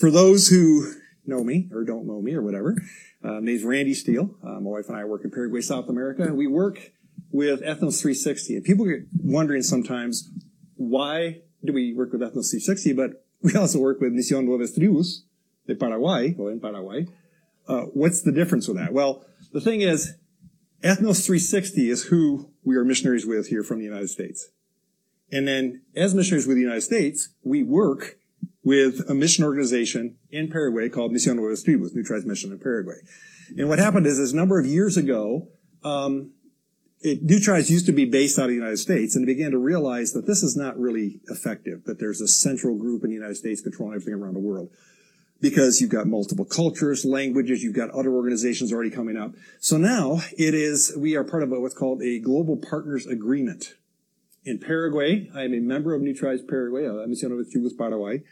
for those who know me or don't know me or whatever, uh, my name's Randy Steele. Uh, my wife and I work in Paraguay, South America, we work with Ethnos 360. And people get wondering sometimes, why do we work with Ethnos 360? But we also work with Misión Nuevas Tribus de Paraguay, or in Paraguay. Uh, what's the difference with that? Well, the thing is, Ethnos 360 is who we are missionaries with here from the United States. And then as missionaries with the United States, we work with a mission organization in Paraguay called Misión de Nuevas Tribus, New Tribes Mission in Paraguay. And what happened is, is a number of years ago, um, it, New Tribes used to be based out of the United States, and began to realize that this is not really effective, that there's a central group in the United States controlling everything around the world. Because you've got multiple cultures, languages, you've got other organizations already coming up. So now it is, we are part of what's called a Global Partners Agreement. In Paraguay, I am a member of New Tribes Paraguay, uh, Misión Nuevas Tribus Paraguay,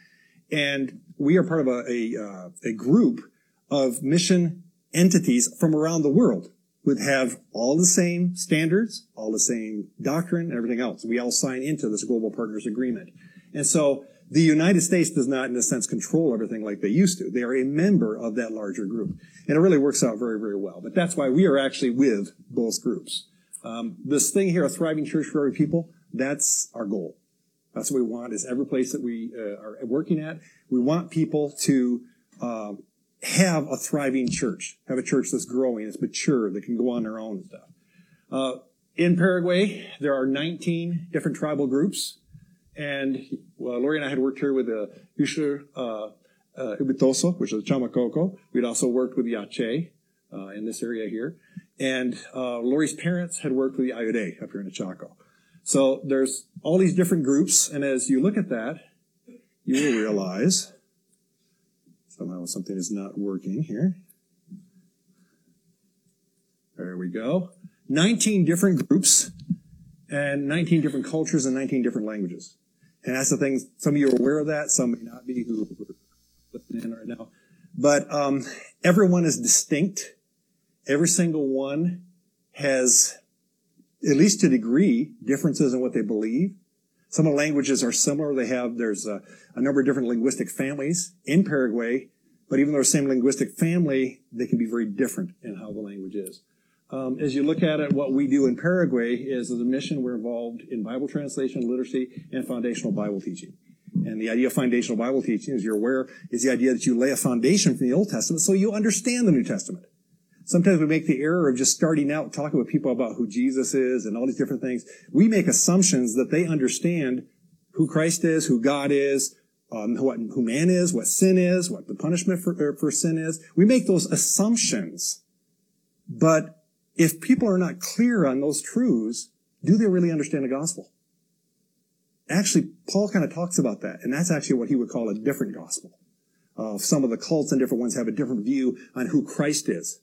and we are part of a, a, uh, a group of mission entities from around the world would have all the same standards, all the same doctrine, and everything else. We all sign into this global partners agreement. And so the United States does not, in a sense, control everything like they used to. They are a member of that larger group. And it really works out very, very well. But that's why we are actually with both groups. Um, this thing here, a thriving church for every people, that's our goal. That's what we want is every place that we uh, are working at. We want people to uh, have a thriving church, have a church that's growing, that's mature, that can go on their own and stuff. Uh, in Paraguay, there are 19 different tribal groups. And well, Lori and I had worked here with the Usher uh, uh, Ubitoso, which is Chamacoco. We'd also worked with the Ache uh, in this area here. And uh, Lori's parents had worked with the Ayude up here in Chaco. So there's all these different groups. And as you look at that, you will realize Somehow something is not working here. There we go. 19 different groups and 19 different cultures and 19 different languages. And that's the thing. Some of you are aware of that. Some may not be who are listening in right now. But um, everyone is distinct. Every single one has, at least to degree, differences in what they believe. Some of the languages are similar. They have, there's a, a number of different linguistic families in Paraguay, but even though the same linguistic family, they can be very different in how the language is. Um, as you look at it, what we do in Paraguay is as a mission, we're involved in Bible translation, literacy, and foundational Bible teaching. And the idea of foundational Bible teaching, as you're aware, is the idea that you lay a foundation from the Old Testament so you understand the New Testament. Sometimes we make the error of just starting out talking with people about who Jesus is and all these different things. We make assumptions that they understand who Christ is, who God is, um, what, who man is, what sin is, what the punishment for, er, for sin is. We make those assumptions. But if people are not clear on those truths, do they really understand the gospel? Actually, Paul kind of talks about that, and that's actually what he would call a different gospel. Uh, some of the cults and different ones have a different view on who Christ is.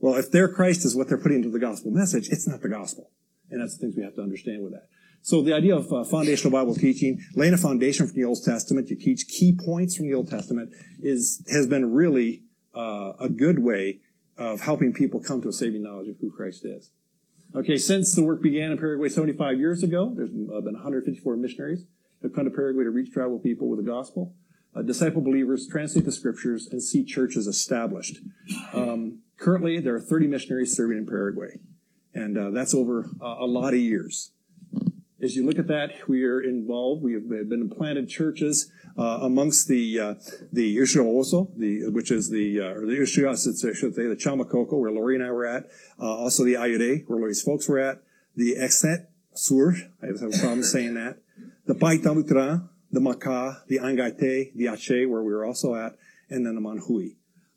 Well, if their Christ is what they're putting into the gospel message, it's not the gospel. And that's the things we have to understand with that. So the idea of uh, foundational Bible teaching, laying a foundation from the Old Testament, you teach key points from the Old Testament, is has been really uh, a good way of helping people come to a saving knowledge of who Christ is. Okay, since the work began in Paraguay 75 years ago, there's been 154 missionaries who have come to Paraguay to reach tribal people with the gospel. Uh, disciple believers translate the scriptures and see churches established. Um, Currently, there are 30 missionaries serving in Paraguay, and uh, that's over uh, a lot of years. As you look at that, we are involved. We have been planted churches uh, amongst the uh, the Ushioso, the which is the uh, or the Ushias, I should say, the Chamacoco, where Lori and I were at. Uh, also the Ayude, where Lori's folks were at. The Exet Sur, I have a problem saying that. The Pai Tavytera, the Maka, the Angaite, the Ache, where we were also at, and then the Manjui.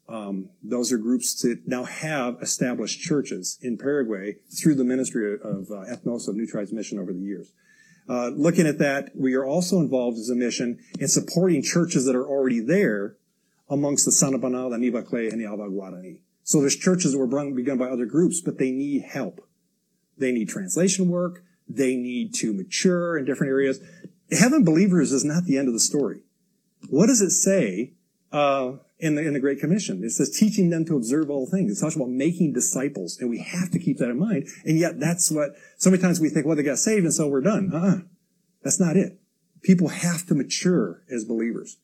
Um, those are groups that now have established churches in Paraguay through the ministry of uh, Ethnos of New Tribes Mission over the years. Uh, looking at that, we are also involved as a mission in supporting churches that are already there amongst the Sanapana, the Nivacle, and the Ava Guarani. So there's churches that were begun by other groups, but they need help. They need translation work. They need to mature in different areas. Having believers is not the end of the story. What does it say uh, in the, in the Great Commission. It says teaching them to observe all things. It talks about making disciples, and we have to keep that in mind. And yet that's what, so many times we think, well, they got saved and so we're done. Uh-uh. That's not it. People have to mature as believers.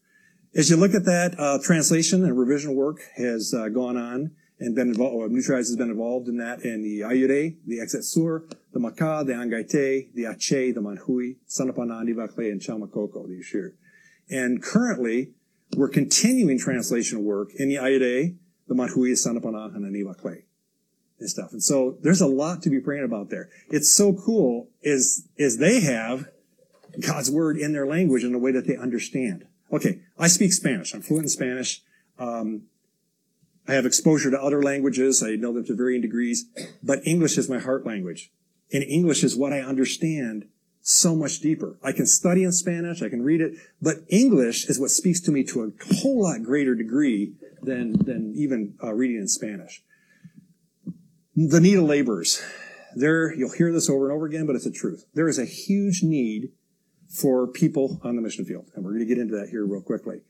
as you look at that, uh, translation and revision work has uh, gone on and been involved, New has been involved in that in the Ayure, the Exet Sur, the Maka, the Angaite, the Ache, the Manjui, Sanapanandi Vakle, and Chamacoco, the Ashir. And currently, we're continuing translation work in the Ayure, the Manjui, Sanapana, and Anivakle and stuff. And so there's a lot to be praying about there. It's so cool is, is they have God's word in their language in a way that they understand. Okay, I speak Spanish. I'm fluent in Spanish. Um, I have exposure to other languages. I know them to varying degrees, but English is my heart language. And English is what I understand so much deeper. I can study in Spanish, I can read it, but English is what speaks to me to a whole lot greater degree than, than even uh, reading in Spanish. The need of laborers. There, you'll hear this over and over again, but it's the truth. There is a huge need for people on the mission field. And we're going to get into that here real quickly.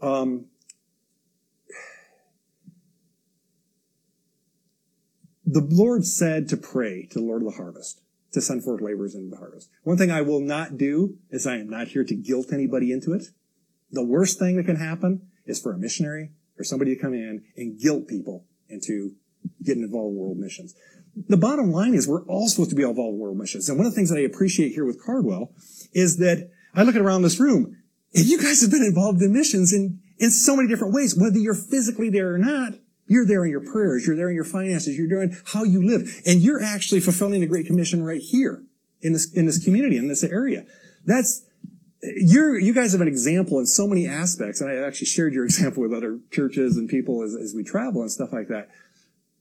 Um, the Lord said to pray to the Lord of the harvest, to send forth laborers into the harvest. One thing I will not do is I am not here to guilt anybody into it. The worst thing that can happen is for a missionary or somebody to come in and guilt people into getting involved in world missions. The bottom line is we're all supposed to be involved in world missions. And one of the things that I appreciate here with Cardwell is that I look around this room and you guys have been involved in missions in, in so many different ways, whether you're physically there or not. You're there in your prayers. You're there in your finances. You're doing how you live. And you're actually fulfilling the Great Commission right here in this, in this community, in this area. That's, you're, you guys have an example in so many aspects. And I actually shared your example with other churches and people as, as we travel and stuff like that.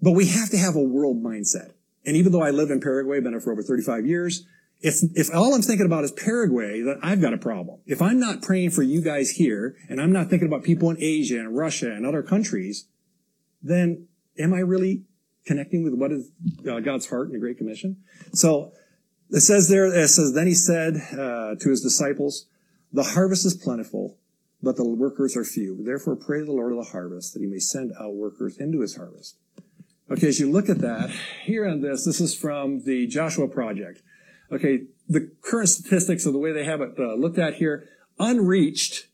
But we have to have a world mindset. And even though I live in Paraguay, been there for over 35 years, if, if all I'm thinking about is Paraguay, then I've got a problem. If I'm not praying for you guys here, and I'm not thinking about people in Asia and Russia and other countries, then am I really connecting with what is uh, God's heart in the Great Commission? So it says there, it says, then he said uh, to his disciples, the harvest is plentiful, but the workers are few. Therefore pray to the Lord of the harvest that he may send out workers into his harvest. Okay, as you look at that, here on this, this is from the Joshua Project. Okay, the current statistics of the way they have it uh, looked at here, unreached,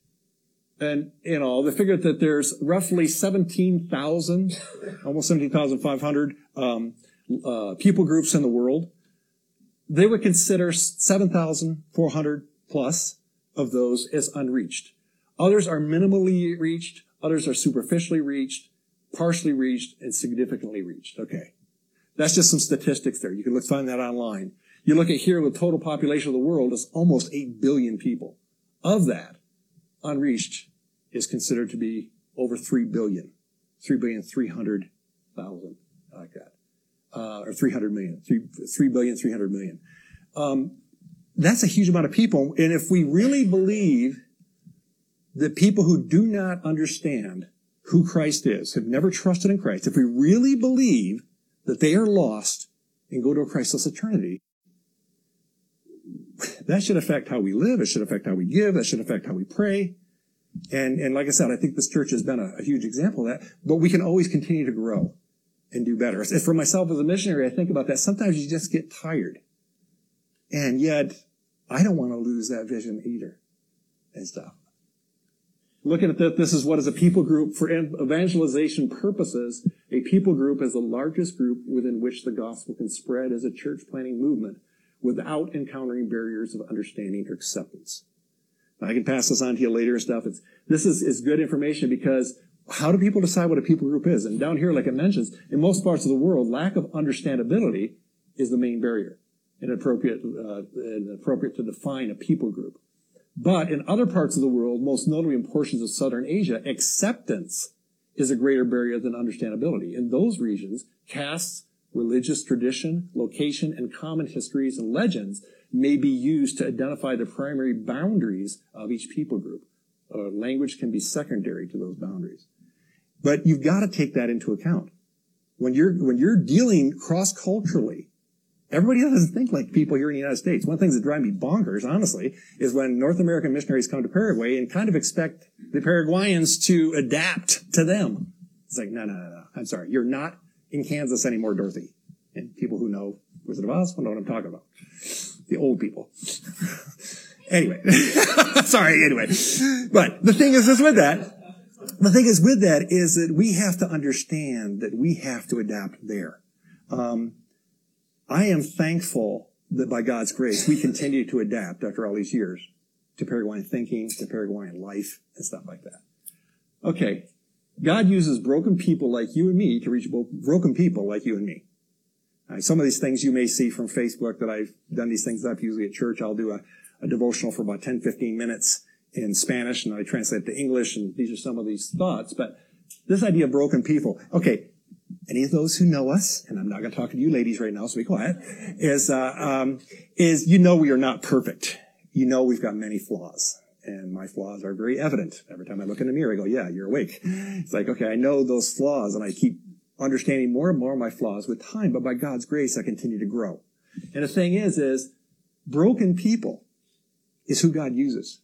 and you know, they figured that there's roughly 17,000, almost 17,500 um, uh, people groups in the world. They would consider 7,400 plus of those as unreached. Others are minimally reached, others are superficially reached, partially reached, and significantly reached. Okay. That's just some statistics there. You can look, find that online. You look at here, the total population of the world is almost 8 billion people. Of that, unreached is considered to be over 3 billion. 3 billion 300,000, like that. Uh, or 300 million. 3, 3 billion 300 million. Um, that's a huge amount of people. And if we really believe that people who do not understand who Christ is, have never trusted in Christ, if we really believe that they are lost and go to a Christless eternity, that should affect how we live. It should affect how we give. That should affect how we pray. And, and like I said, I think this church has been a, a huge example of that, but we can always continue to grow and do better. As for myself as a missionary, I think about that. Sometimes you just get tired. And yet, I don't want to lose that vision either and stuff looking at that, this is what is a people group for evangelization purposes. A people group is the largest group within which the gospel can spread as a church planting movement without encountering barriers of understanding or acceptance. I can pass this on to you later and stuff. It's, this is, is good information because how do people decide what a people group is? And down here, like it mentions, in most parts of the world, lack of understandability is the main barrier and appropriate, uh, and appropriate to define a people group. But in other parts of the world, most notably in portions of southern Asia, acceptance is a greater barrier than understandability. In those regions, castes, religious tradition, location, and common histories and legends may be used to identify the primary boundaries of each people group. Uh, language can be secondary to those boundaries. But you've got to take that into account. When you're, when you're dealing cross-culturally Everybody doesn't think like people here in the United States. One of the things that drive me bonkers, honestly, is when North American missionaries come to Paraguay and kind of expect the Paraguayans to adapt to them. It's like, no, no, no, no. I'm sorry. You're not in Kansas anymore, Dorothy. And people who know Wizard of Oz will know what I'm talking about. The old people. Anyway, sorry, anyway. But the thing is, is with that, the thing is with that is that we have to understand that we have to adapt there. Um, I am thankful that by God's grace, we continue to adapt after all these years to Paraguayan thinking, to Paraguayan life, and stuff like that. Okay. God uses broken people like you and me to reach broken people like you and me. Uh, some of these things you may see from Facebook that I've done these things up usually at church. I'll do a, a devotional for about 10, 15 minutes in Spanish and I translate to English and these are some of these thoughts. But this idea of broken people, okay, any of those who know us, and I'm not going to talk to you ladies right now, so be quiet, is, uh, um, is you know we are not perfect. You know we've got many flaws. And my flaws are very evident. Every time I look in the mirror, I go, yeah, you're awake. It's like, okay, I know those flaws and I keep understanding more and more of my flaws with time, but by God's grace, I continue to grow. And the thing is, is broken people is who God uses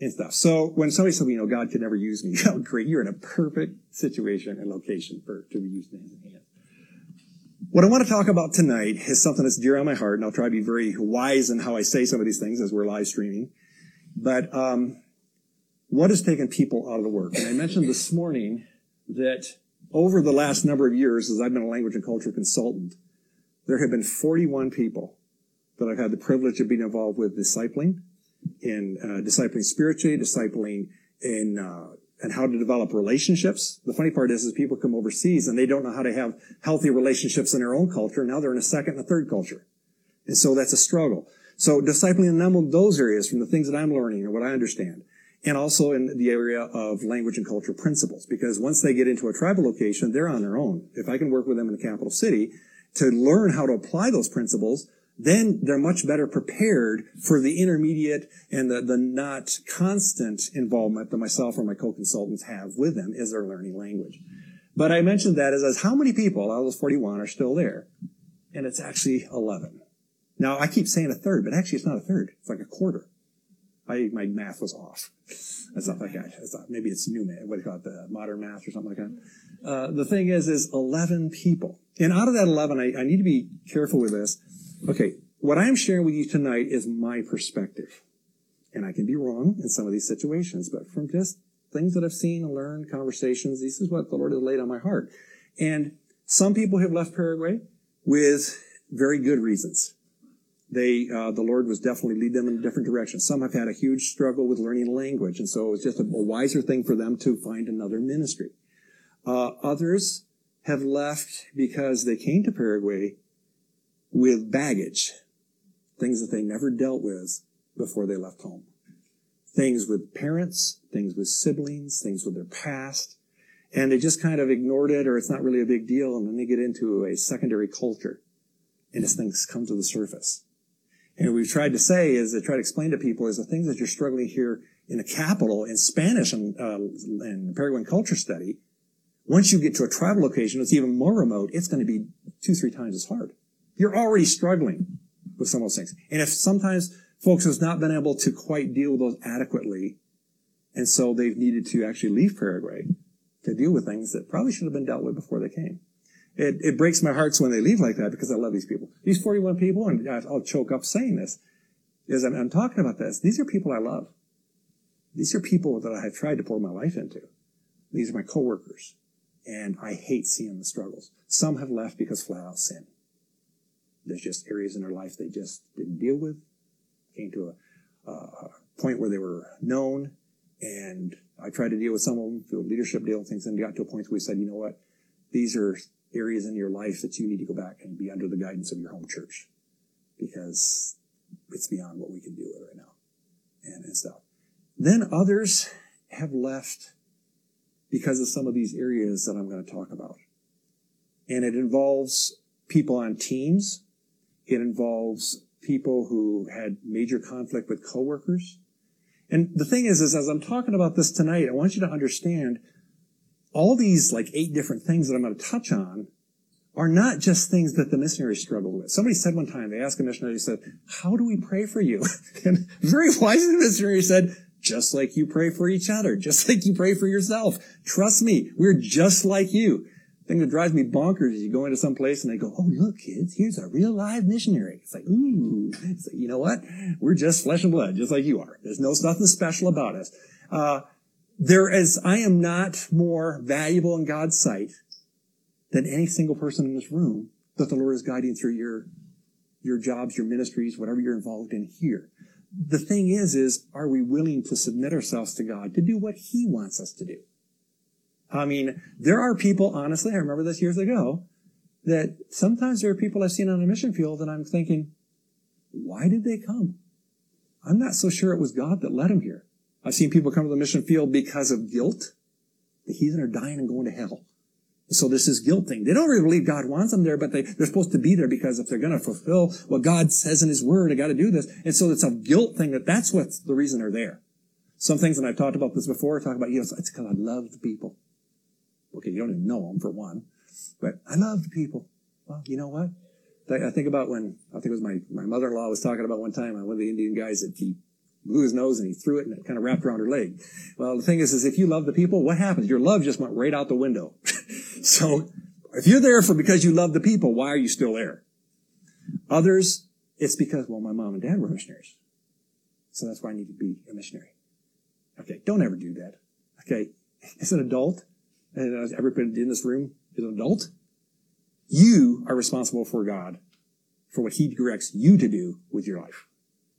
and stuff. So when somebody said, you know, God could never use me, oh, great, you're in a perfect situation and location for to be used in hand. What I want to talk about tonight is something that's dear on my heart, and I'll try to be very wise in how I say some of these things as we're live streaming. But um, what has taken people out of the work? And I mentioned this morning that over the last number of years, as I've been a language and culture consultant, there have been 41 people that I've had the privilege of being involved with discipling in uh, discipling spiritually, discipling in uh, and how to develop relationships. The funny part is, is people come overseas and they don't know how to have healthy relationships in their own culture. Now they're in a second and a third culture, and so that's a struggle. So discipling them in those areas from the things that I'm learning and what I understand, and also in the area of language and culture principles, because once they get into a tribal location, they're on their own. If I can work with them in the capital city to learn how to apply those principles, then they're much better prepared for the intermediate and the, the not constant involvement that myself or my co-consultants have with them as they're learning language. But I mentioned that as, as how many people out of those 41 are still there? And it's actually 11. Now I keep saying a third, but actually it's not a third. It's like a quarter. I, my math was off. That's not like I, not, maybe it's new math. What do you call it? The modern math or something like that. Uh, the thing is, is 11 people. And out of that 11, I, I need to be careful with this Okay, what I'm sharing with you tonight is my perspective. And I can be wrong in some of these situations, but from just things that I've seen and learned, conversations, this is what the Lord has laid on my heart. And some people have left Paraguay with very good reasons. They, uh, the Lord was definitely lead them in a different direction. Some have had a huge struggle with learning language, and so it was just a, a wiser thing for them to find another ministry. Uh, others have left because they came to Paraguay with baggage, things that they never dealt with before they left home. Things with parents, things with siblings, things with their past, and they just kind of ignored it or it's not really a big deal and then they get into a secondary culture and as things come to the surface. And what we've tried to say is to try to explain to people is the things that you're struggling here in the capital in Spanish and, uh, and Paraguayan culture study, once you get to a tribal location it's even more remote, it's going to be two, three times as hard. You're already struggling with some of those things. And if sometimes folks has not been able to quite deal with those adequately, and so they've needed to actually leave Paraguay to deal with things that probably should have been dealt with before they came. It, it breaks my heart when they leave like that because I love these people. These 41 people, and I'll choke up saying this, is I'm, I'm talking about this. These are people I love. These are people that I have tried to pour my life into. These are my coworkers. And I hate seeing the struggles. Some have left because flat out sin. There's just areas in their life they just didn't deal with. Came to a, a point where they were known, and I tried to deal with some of them through a leadership deal and things, and got to a point where we said, you know what, these are areas in your life that you need to go back and be under the guidance of your home church because it's beyond what we can deal with right now and, and stuff. Then others have left because of some of these areas that I'm going to talk about. And it involves people on teams it involves people who had major conflict with coworkers. And the thing is, is as I'm talking about this tonight, I want you to understand all these like eight different things that I'm going to touch on are not just things that the missionaries struggled with. Somebody said one time, they asked a missionary, they said, how do we pray for you? and very wisely the missionary said, just like you pray for each other, just like you pray for yourself. Trust me, we're just like you. thing that drives me bonkers is you go into some place and they go, "Oh, look, kids, here's a real live missionary." It's like, ooh, it's like, you know what? We're just flesh and blood, just like you are. There's no nothing special about us. Uh, there is, I am not more valuable in God's sight than any single person in this room that the Lord is guiding through your, your jobs, your ministries, whatever you're involved in here. The thing is, is are we willing to submit ourselves to God to do what He wants us to do? I mean, there are people, honestly, I remember this years ago, that sometimes there are people I've seen on a mission field and I'm thinking, why did they come? I'm not so sure it was God that led them here. I've seen people come to the mission field because of guilt. The heathen are dying and going to hell. So this is guilt thing. They don't really believe God wants them there, but they, they're supposed to be there because if they're going to fulfill what God says in his word, they got to do this. And so it's a guilt thing that that's what's the reason they're there. Some things, and I've talked about this before, talk about, you know, it's because I love the people. Okay, you don't even know them for one, but I love the people. Well, you know what? I think about when, I think it was my, my mother-in-law was talking about one time, uh, one of the Indian guys that he blew his nose and he threw it and it kind of wrapped around her leg. Well, the thing is, is if you love the people, what happens? Your love just went right out the window. so if you're there for because you love the people, why are you still there? Others, it's because, well, my mom and dad were missionaries. So that's why I need to be a missionary. Okay. Don't ever do that. Okay. As an adult, and everybody in this room is an adult, you are responsible for God for what he directs you to do with your life.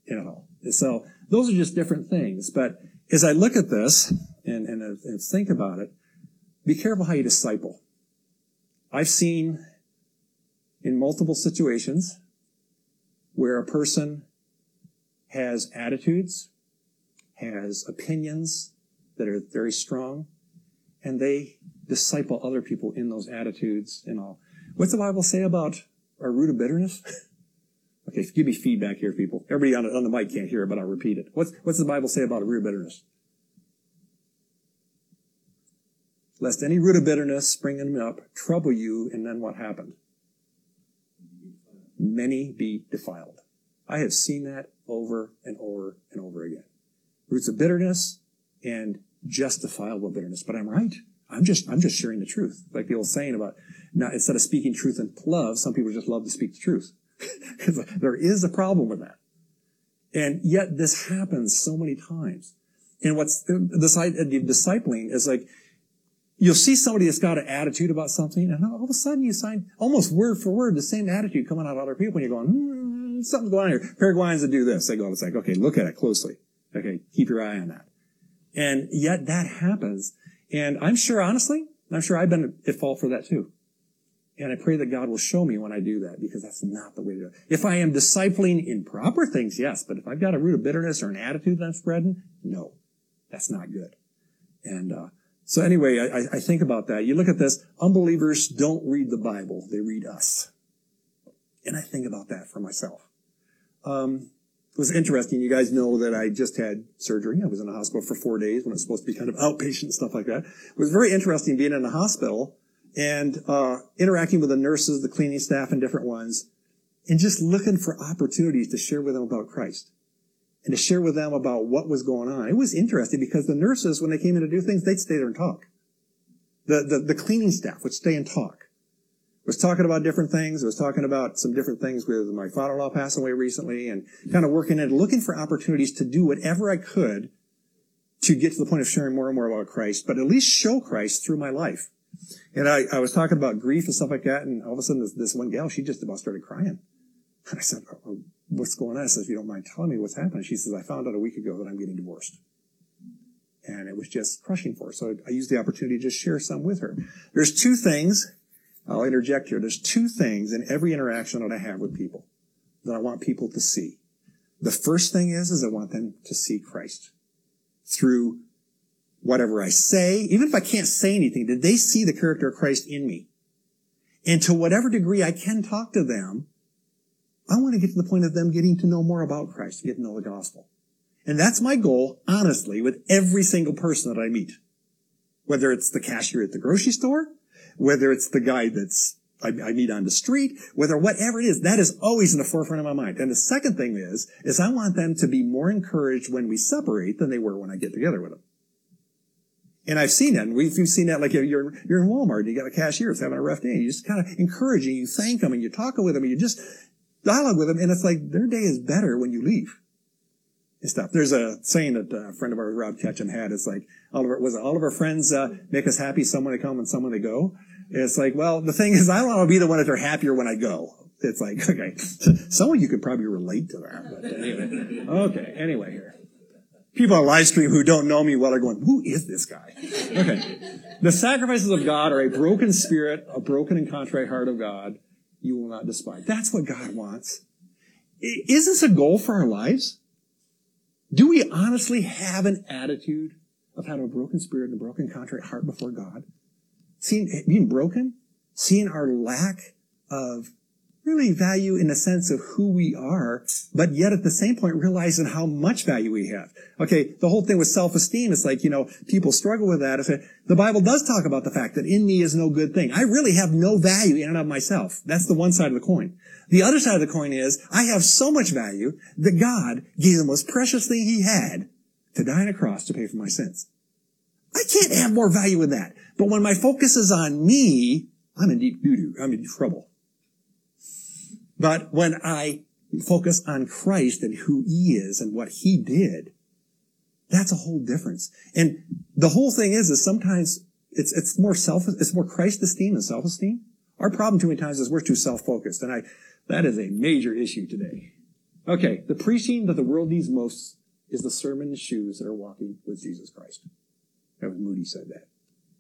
in You know, so those are just different things. But as I look at this and, and, uh, and think about it, be careful how you disciple. I've seen in multiple situations where a person has attitudes, has opinions that are very strong, and they disciple other people in those attitudes and all. What's the Bible say about our root of bitterness? Okay, give me feedback here, people. Everybody on, on the mic can't hear it, but I'll repeat it. What's, what's the Bible say about a root of bitterness? Lest any root of bitterness springing up trouble you, and then what happened? Many be defiled. I have seen that over and over and over again. Roots of bitterness and justifiable bitterness. But I'm right. I'm just, I'm just sharing the truth. Like the old saying about, not, instead of speaking truth in love, some people just love to speak the truth. there is a problem with that. And yet this happens so many times. And what's this idea discipling is like, you'll see somebody that's got an attitude about something, and all of a sudden you find almost word for word the same attitude coming out of other people, and you're going, hmm, something's going on here. Paraguayans that do this, they go, it's like, okay, look at it closely. Okay, keep your eye on that. And yet that happens. And I'm sure, honestly, I'm sure I've been at fault for that too. And I pray that God will show me when I do that because that's not the way to do it. If I am discipling in proper things, yes, but if I've got a root of bitterness or an attitude that I'm spreading, no, that's not good. And, uh, so anyway, I, I think about that. You look at this, unbelievers don't read the Bible, they read us. And I think about that for myself. Um, it was interesting. You guys know that I just had surgery. I was in the hospital for four days when it's supposed to be kind of outpatient stuff like that. It was very interesting being in the hospital and uh, interacting with the nurses, the cleaning staff, and different ones, and just looking for opportunities to share with them about Christ and to share with them about what was going on. It was interesting because the nurses, when they came in to do things, they'd stay there and talk. The, the, the cleaning staff would stay and talk. Was talking about different things. I was talking about some different things with my father-in-law passing away recently and kind of working and looking for opportunities to do whatever I could to get to the point of sharing more and more about Christ, but at least show Christ through my life. And I, I was talking about grief and stuff like that, and all of a sudden this, this one gal, she just about started crying. And I said, oh, oh what's going on? I said, if you don't mind telling me what's happening. She says, I found out a week ago that I'm getting divorced. And it was just crushing for her. So I used the opportunity to just share some with her. There's two things, I'll interject here. There's two things in every interaction that I have with people that I want people to see. The first thing is, is I want them to see Christ through whatever I say, even if I can't say anything, did they see the character of Christ in me? And to whatever degree I can talk to them, I want to get to the point of them getting to know more about Christ, getting to know the gospel. And that's my goal, honestly, with every single person that I meet. Whether it's the cashier at the grocery store, whether it's the guy that's I, I meet on the street, whether whatever it is, that is always in the forefront of my mind. And the second thing is, is I want them to be more encouraged when we separate than they were when I get together with them. And I've seen that. And we've, we've seen that like you're, you're in Walmart and you got a cashier that's having a rough day. And you just kind of encourage and you thank them and you're talking with them and you just dialogue with them. And it's like their day is better when you leave and stuff. There's a saying that a friend of ours, Rob Ketchum, had. It's like, all of our, was it, all of our friends uh, make us happy, someone to come and someone to go. It's like, well, the thing is, I want to be the one that they're happier when I go. It's like, okay, some of you could probably relate to that. But anyway, okay, anyway, here people on live stream who don't know me well are going, who is this guy? Okay. The sacrifices of God are a broken spirit, a broken and contrite heart of God you will not despise. That's what God wants. Is this a goal for our lives? Do we honestly have an attitude of having a broken spirit and a broken contrite heart before God? Seeing, being broken? Seeing our lack of really value in the sense of who we are, but yet at the same point realizing how much value we have. Okay, the whole thing with self-esteem is like, you know, people struggle with that. The Bible does talk about the fact that in me is no good thing. I really have no value in and of myself. That's the one side of the coin. The other side of the coin is I have so much value that God gave the most precious thing he had to die on a cross to pay for my sins. I can't have more value in that. But when my focus is on me, I'm in deep doo-doo. I'm in trouble. But when I focus on Christ and who he is and what he did, that's a whole difference. And the whole thing is, is sometimes it's, it's more self, it's more Christ esteem than self-esteem. Our problem too many times is we're too self-focused. And I, that is a major issue today. Okay. The preaching that the world needs most is the sermon and shoes that are walking with Jesus Christ. That was Moody said that.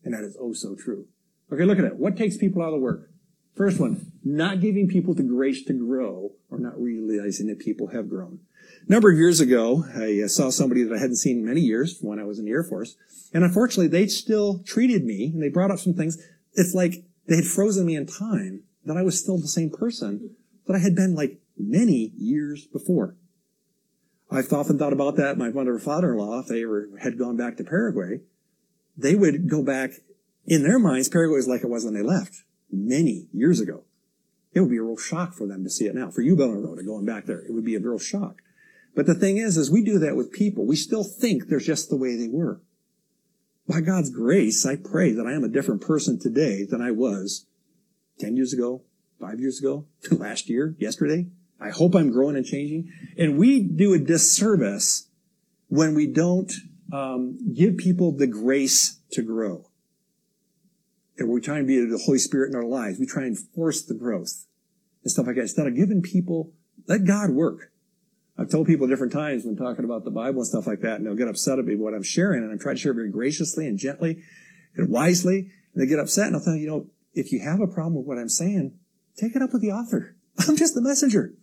And that is oh so true. Okay. Look at that. What takes people out of the work? First one, not giving people the grace to grow or not realizing that people have grown. A number of years ago, I uh, saw somebody that I hadn't seen in many years from when I was in the Air Force. And unfortunately, they still treated me and they brought up some things. It's like they had frozen me in time that I was still the same person that I had been like many years before. I've often thought about that. My mother and father-in-law, if they ever had gone back to Paraguay, they would go back in their minds. Paraguay was like it was when they left many years ago. It would be a real shock for them to see it now. For you, Bella Rhoda, going back there, it would be a real shock. But the thing is, is we do that with people. We still think they're just the way they were. By God's grace, I pray that I am a different person today than I was 10 years ago, five years ago, last year, yesterday. I hope I'm growing and changing. And we do a disservice when we don't um, give people the grace to grow and we're trying to be the Holy Spirit in our lives. We try and force the growth and stuff like that. Instead of giving people, let God work. I've told people different times when talking about the Bible and stuff like that, and they'll get upset at me what I'm sharing, and I'm trying to share very graciously and gently and wisely, and they get upset, and I'll tell them, you know, if you have a problem with what I'm saying, take it up with the author. I'm just the messenger.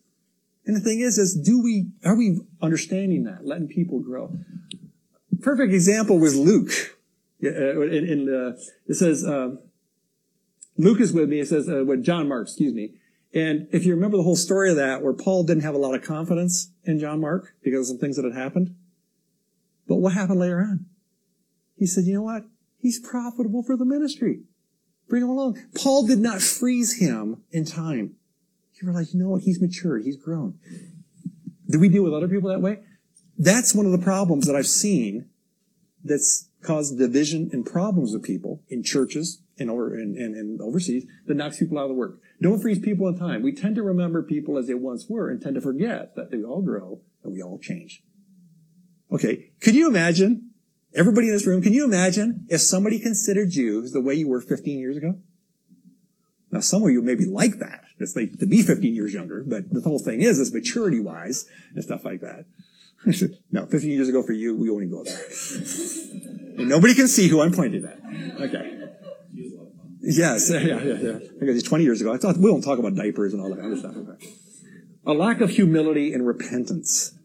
And the thing is, is do we, are we understanding that, letting people grow? Perfect example was Luke. Uh, in, in uh, it says, uh, Luke is with me. It says, uh, with John Mark, excuse me. And if you remember the whole story of that, where Paul didn't have a lot of confidence in John Mark because of some things that had happened. But what happened later on? He said, you know what? He's profitable for the ministry. Bring him along. Paul did not freeze him in time. He realized, you know what? He's matured. He's grown. Do we deal with other people that way? That's one of the problems that I've seen that's caused division and problems with people in churches and, over, and, and, and overseas that knocks people out of the work. Don't freeze people in time. We tend to remember people as they once were and tend to forget that they all grow and we all change. Okay. Could you imagine, everybody in this room, can you imagine if somebody considered you the way you were 15 years ago? Now, some of you maybe like that. It's like to be 15 years younger, but the whole thing is, is maturity wise and stuff like that. no, 15 years ago for you, we only go there. nobody can see who I'm pointing at. Okay. Yes, yeah, yeah, yeah. Because 20 years ago, I thought we don't talk about diapers and all that kind stuff. Okay. A lack of humility and repentance.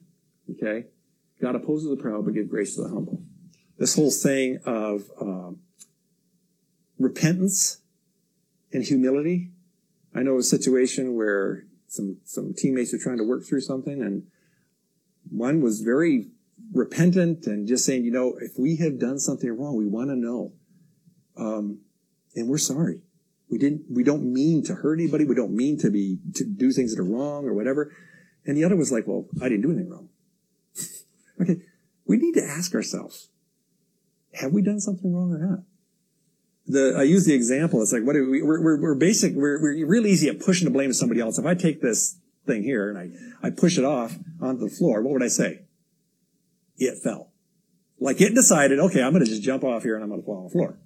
Okay. God opposes the proud, but gives grace to the humble. This whole thing of um, repentance and humility. I know a situation where some some teammates are trying to work through something, and one was very repentant and just saying, you know, if we have done something wrong, we want to know. Um, and we're sorry. We didn't, we don't mean to hurt anybody. We don't mean to be, to do things that are wrong or whatever. And the other was like, well, I didn't do anything wrong. okay. We need to ask ourselves, have we done something wrong or not? The, I use the example. It's like, what we, we're, we're, we're basic, we're, we're real easy at pushing the blame to somebody else. If I take this thing here and I, I push it off onto the floor, what would I say? It fell. Like it decided, okay, I'm going to just jump off here and I'm going to fall on the floor.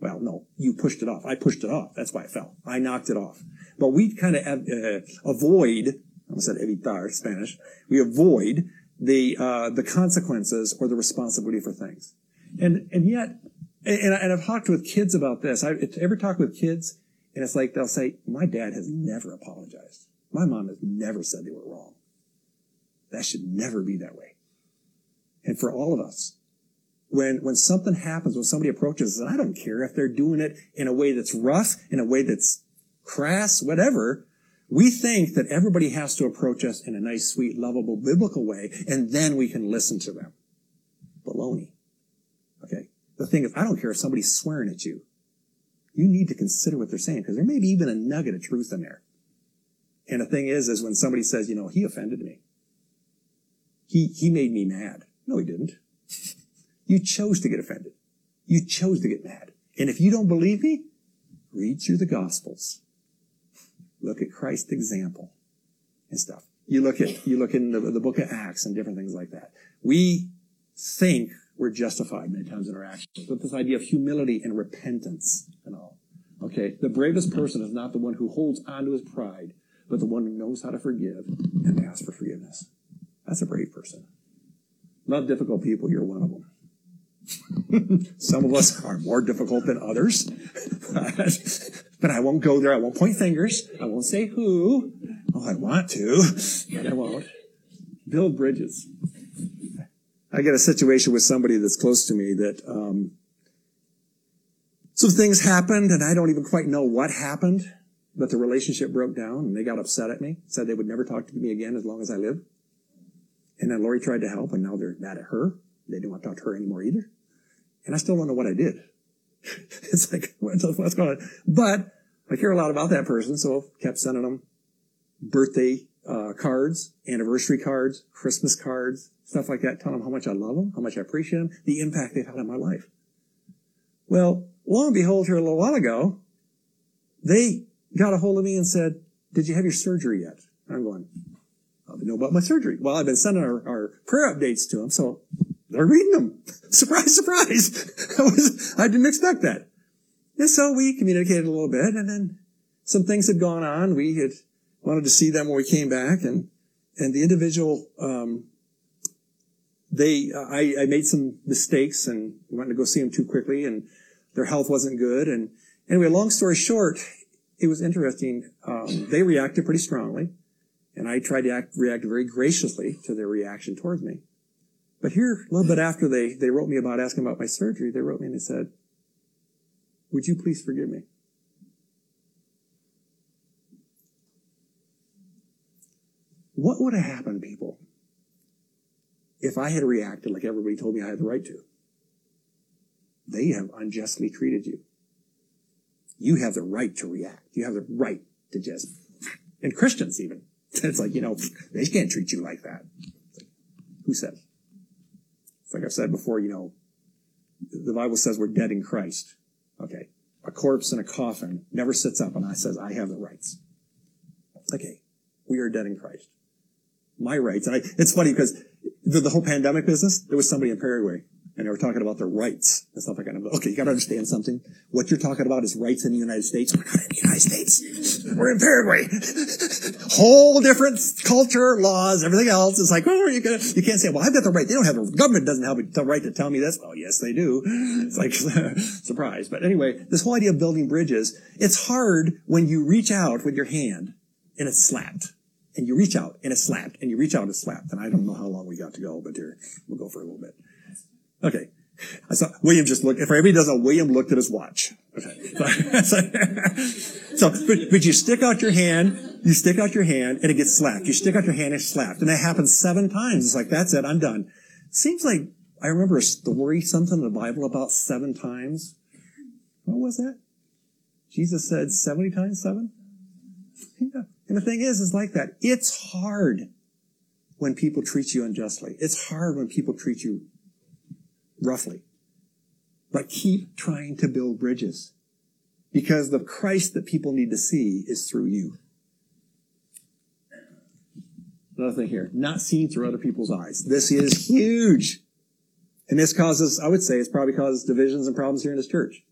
Well, no, you pushed it off. I pushed it off. That's why it fell. I knocked it off. But we kind of uh, avoid, I said evitar, Spanish. We avoid the, uh, the consequences or the responsibility for things. And, and yet, and, and I've talked with kids about this. I ever talk with kids and it's like they'll say, my dad has never apologized. My mom has never said they were wrong. That should never be that way. And for all of us, when, when something happens, when somebody approaches us, and I don't care if they're doing it in a way that's rough, in a way that's crass, whatever, we think that everybody has to approach us in a nice, sweet, lovable, biblical way, and then we can listen to them. Baloney. Okay. The thing is, I don't care if somebody's swearing at you. You need to consider what they're saying, because there may be even a nugget of truth in there. And the thing is, is when somebody says, you know, he offended me. He, he made me mad. No, he didn't. You chose to get offended. You chose to get mad. And if you don't believe me, read through the Gospels. Look at Christ's example and stuff. You look at, you look in the, the book of Acts and different things like that. We think we're justified many times in our actions. But this idea of humility and repentance and all. Okay. The bravest person is not the one who holds on to his pride, but the one who knows how to forgive and ask for forgiveness. That's a brave person. Love difficult people. You're one of them. Some of us are more difficult than others. but I won't go there. I won't point fingers. I won't say who. Oh, I want to, but I won't. Build bridges. I get a situation with somebody that's close to me that um, some things happened, and I don't even quite know what happened, but the relationship broke down, and they got upset at me, said they would never talk to me again as long as I live. And then Lori tried to help, and now they're mad at her. They didn't want to talk to her anymore either. And I still don't know what I did. it's like, what's, what's going on? But I care a lot about that person, so kept sending them birthday uh, cards, anniversary cards, Christmas cards, stuff like that, telling them how much I love them, how much I appreciate them, the impact they've had on my life. Well, lo and behold, here a little while ago, they got a hold of me and said, did you have your surgery yet? I'm going, they know about my surgery. Well, I've been sending our, our prayer updates to them, so they're reading them. surprise, surprise. I, was, I didn't expect that. And so we communicated a little bit and then some things had gone on. We had wanted to see them when we came back and, and the individual, um, they, I, I made some mistakes and wanted to go see them too quickly and their health wasn't good. And anyway, long story short, it was interesting. Um, they reacted pretty strongly and I tried to act, react very graciously to their reaction towards me. But here, a little bit after they, they wrote me about asking about my surgery, they wrote me and they said, would you please forgive me? What would have happened, people, if I had reacted like everybody told me I had the right to? They have unjustly treated you. You have the right to react. You have the right to just, and Christians even. It's like, you know, they can't treat you like that. Like, who says? like I've said before, you know, the Bible says we're dead in Christ. Okay. A corpse in a coffin never sits up and I says, I have the rights. Okay. We are dead in Christ. My rights. And I, it's funny because the, the whole pandemic business, there was somebody in Paraguay and they were talking about their rights and stuff like that. Okay, you got to understand something. What you're talking about is rights in the United States. We're not in the United States. We're in Paraguay. Whole different culture, laws, everything else. It's like, oh, you, you can't say, well, I've got the right. They don't have the government doesn't have the right to tell me this. Oh, yes, they do. It's like surprise. But anyway, this whole idea of building bridges, it's hard when you reach out with your hand and it's slapped and you reach out and it's slapped and you reach out and it's slapped. And I don't know how long we got to go, but here we'll go for a little bit. Okay. I saw William just looked. If everybody doesn't William looked at his watch. Okay. so, but, but you stick out your hand, you stick out your hand, and it gets slapped. You stick out your hand, and it's slapped, and that happens seven times. It's like that's it. I'm done. Seems like I remember a story, something in the Bible about seven times. What was that? Jesus said seventy times seven. Yeah. And the thing is, is like that. It's hard when people treat you unjustly. It's hard when people treat you roughly. but keep trying to build bridges because the Christ that people need to see is through you. Another thing here, not seen through other people's eyes. This is huge. And this causes, I would say, it's probably causes divisions and problems here in this church.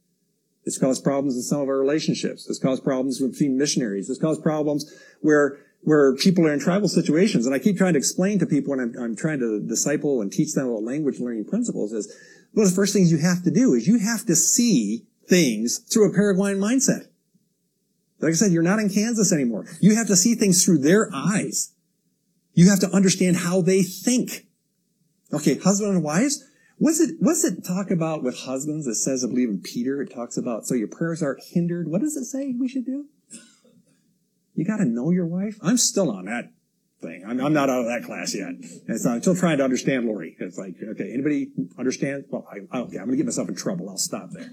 It's caused problems in some of our relationships. It's caused problems between missionaries. It's caused problems where, where people are in tribal situations. And I keep trying to explain to people when I'm, I'm trying to disciple and teach them about language learning principles is one of the first things you have to do is you have to see things through a Paraguayan mindset. Like I said, you're not in Kansas anymore. You have to see things through their eyes. You have to understand how they think. Okay, husband and wives, What's it, what's it talk about with husbands? It says, I believe in Peter, it talks about, so your prayers aren't hindered. What does it say we should do? You got to know your wife. I'm still on that thing. I'm, I'm not out of that class yet. And so I'm still trying to understand Lori. It's like, okay, anybody understand? Well, I, okay, I'm going to get myself in trouble. I'll stop there.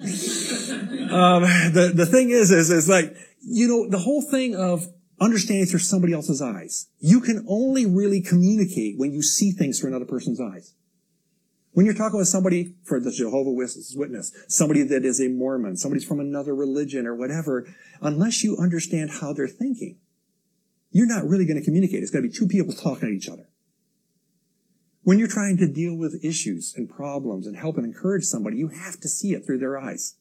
um, the, the thing is, is, is like, you know, the whole thing of understanding through somebody else's eyes. You can only really communicate when you see things through another person's eyes. When you're talking with somebody for the Jehovah Witness, somebody that is a Mormon, somebody's from another religion or whatever, unless you understand how they're thinking, you're not really going to communicate. It's got to be two people talking to each other. When you're trying to deal with issues and problems and help and encourage somebody, you have to see it through their eyes.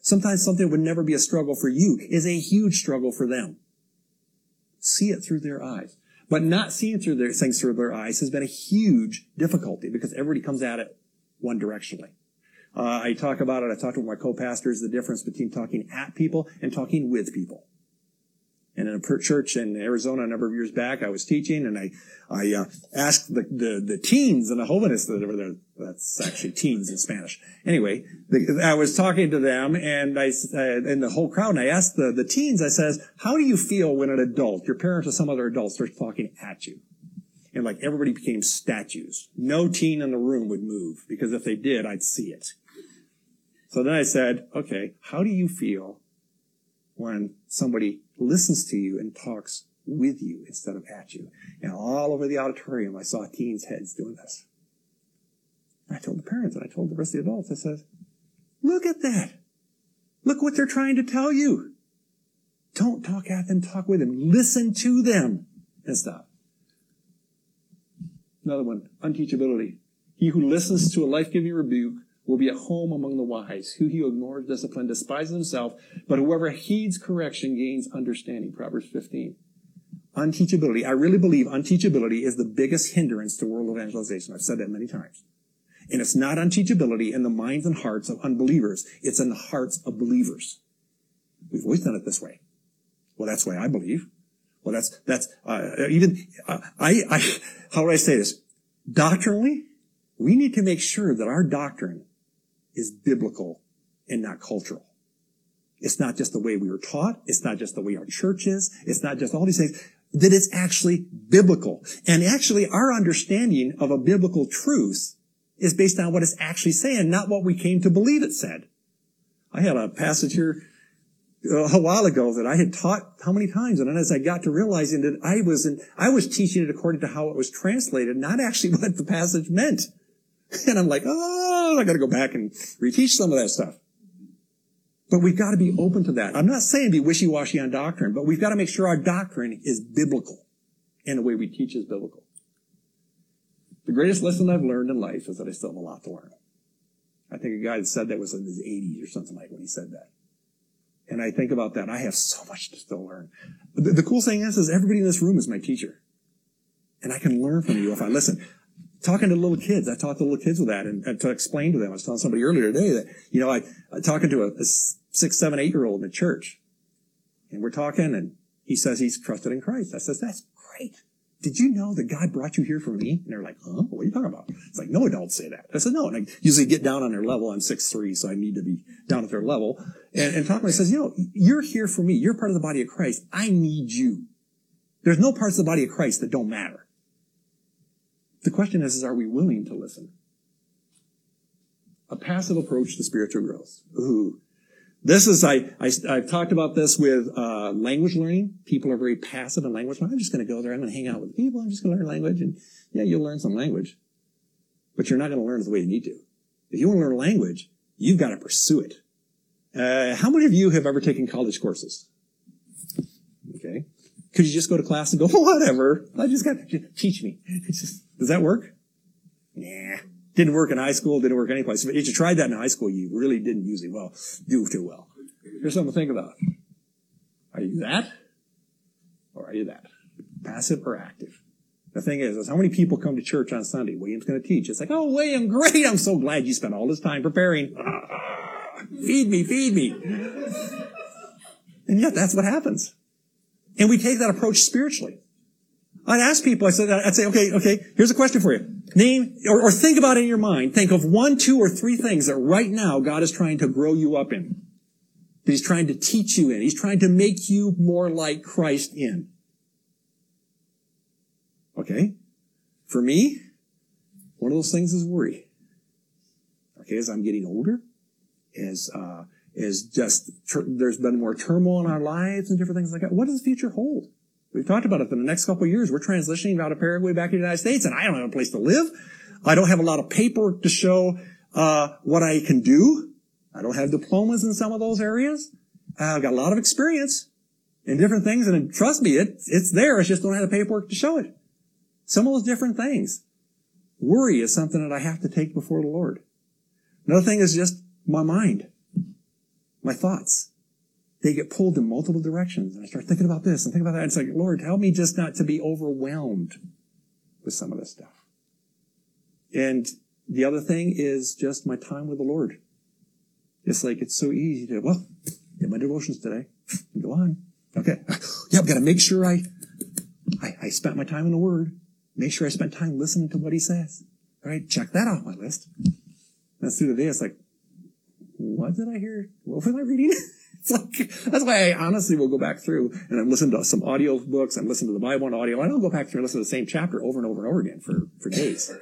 Sometimes something that would never be a struggle for you is a huge struggle for them. See it through their eyes. But not seeing through their things through their eyes has been a huge difficulty because everybody comes at it one directionally. Uh, I talk about it. I talked with my co-pastors the difference between talking at people and talking with people. And in a church in Arizona a number of years back, I was teaching and I, I uh, asked the, the, the teens and the jóvenes that were there, that's actually teens in Spanish. Anyway, the, I was talking to them and I, uh, in the whole crowd, and I asked the, the teens, I says, how do you feel when an adult, your parents or some other adult starts talking at you? And like everybody became statues. No teen in the room would move because if they did, I'd see it. So then I said, okay, how do you feel when somebody listens to you and talks with you instead of at you. And all over the auditorium, I saw teens' heads doing this. I told the parents and I told the rest of the adults, I said, look at that. Look what they're trying to tell you. Don't talk at them, talk with them. Listen to them and stop. Another one, unteachability. He who listens to a life-giving rebuke will be at home among the wise. Who he who ignores discipline despises himself, but whoever heeds correction gains understanding. Proverbs 15. Unteachability. I really believe unteachability is the biggest hindrance to world evangelization. I've said that many times. And it's not unteachability in the minds and hearts of unbelievers. It's in the hearts of believers. We've always done it this way. Well, that's why I believe. Well, that's, that's, uh, even, uh, I, I, how would I say this? Doctrinally, we need to make sure that our doctrine is biblical and not cultural. It's not just the way we were taught. It's not just the way our church is. It's not just all these things. That it's actually biblical. And actually our understanding of a biblical truth is based on what it's actually saying, not what we came to believe it said. I had a passage here uh, a while ago that I had taught how many times, and then as I got to realizing that I was in, I was teaching it according to how it was translated, not actually what the passage meant. And I'm like, oh, I got to go back and reteach some of that stuff. But we've got to be open to that. I'm not saying be wishy-washy on doctrine, but we've got to make sure our doctrine is biblical and the way we teach is biblical. The greatest lesson I've learned in life is that I still have a lot to learn. I think a guy that said that was in his 80s or something like when he said that. And I think about that. I have so much to still learn. The, the cool thing is, is everybody in this room is my teacher. And I can learn from you if I listen talking to little kids. I talk to little kids with that and, and, to explain to them. I was telling somebody earlier today that, you know, I, I talking to a, a six, seven, eight year old in the church and we're talking and he says he's trusted in Christ. I says, that's great. Did you know that God brought you here for me? And they're like, huh? What are you talking about? It's like, no adults say that. I said, no. And I usually get down on their level. I'm six three, so I need to be down at their level. And, and talk to says, you know, you're here for me. You're part of the body of Christ. I need you. There's no parts of the body of Christ that don't matter. The question is, is are we willing to listen? A passive approach to spiritual growth. Ooh. This is, I, I, have talked about this with uh, language learning. People are very passive in language learning. I'm just going to go there. I'm going to hang out with people. I'm just going to learn language. And yeah, you'll learn some language. But you're not going to learn it the way you need to. If you want to learn language, You've got to pursue it. Uh, how many of you have ever taken college courses? Okay. Could you just go to class and go, whatever, I just got to teach me. Just, does that work? Nah. Didn't work in high school, didn't work anyplace. But if you tried that in high school, you really didn't usually well, do too well. Here's something to think about. Are you that? Or are you that? Passive or active? The thing is, is how many people come to church on Sunday? William's going to teach. It's like, oh, William, great. I'm so glad you spent all this time preparing. feed me, feed me. And yet that's what happens. And we take that approach spiritually. I'd ask people, I said, I'd say, okay, okay, here's a question for you. Name, or, or think about it in your mind. Think of one, two, or three things that right now God is trying to grow you up in. That He's trying to teach you in. He's trying to make you more like Christ in. Okay? For me, one of those things is worry. Okay, as I'm getting older, as, uh, as just, there's been more turmoil in our lives and different things like that. What does the future hold? We've talked about it. In the next couple of years, we're transitioning out of Paraguay back to the United States, and I don't have a place to live. I don't have a lot of paperwork to show uh, what I can do. I don't have diplomas in some of those areas. I've got a lot of experience in different things, and trust me, it, it's there. I just don't have the paperwork to show it. Some of those different things. Worry is something that I have to take before the Lord. Another thing is just my mind, my thoughts they get pulled in multiple directions. And I start thinking about this and thinking about that. And It's like, Lord, help me just not to be overwhelmed with some of this stuff. And the other thing is just my time with the Lord. It's like, it's so easy to, well, get my devotions today. Go on. Okay. Yeah, I've got to make sure I, I, I spent my time in the Word. Make sure I spent time listening to what He says. All right. Check that off my list. And through the day, it's like, what did I hear? What was I reading? It's like, that's why I honestly will go back through and I'm listening to some audio books. I'm to the Bible on audio. And I don't go back through and listen to the same chapter over and over and over again for, for days.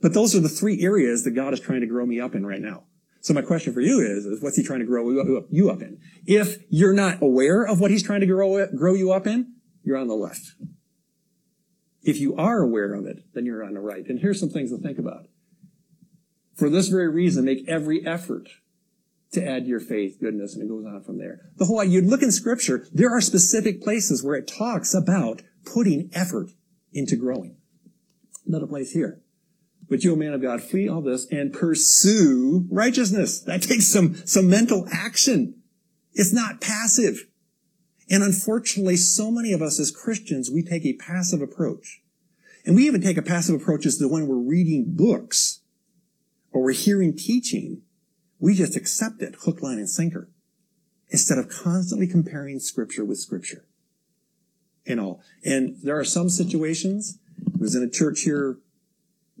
But those are the three areas that God is trying to grow me up in right now. So my question for you is, is what's he trying to grow you up in? If you're not aware of what he's trying to grow, grow you up in, you're on the left. If you are aware of it, then you're on the right. And here's some things to think about. For this very reason, make every effort to add your faith, goodness, and it goes on from there. The whole, you look in scripture, there are specific places where it talks about putting effort into growing. Another place here. But you, O man of God, flee all this and pursue righteousness. That takes some, some mental action. It's not passive. And unfortunately, so many of us as Christians, we take a passive approach. And we even take a passive approach as to when we're reading books or we're hearing teaching we just accept it, hook, line, and sinker, instead of constantly comparing scripture with scripture. And all. And there are some situations, I was in a church here,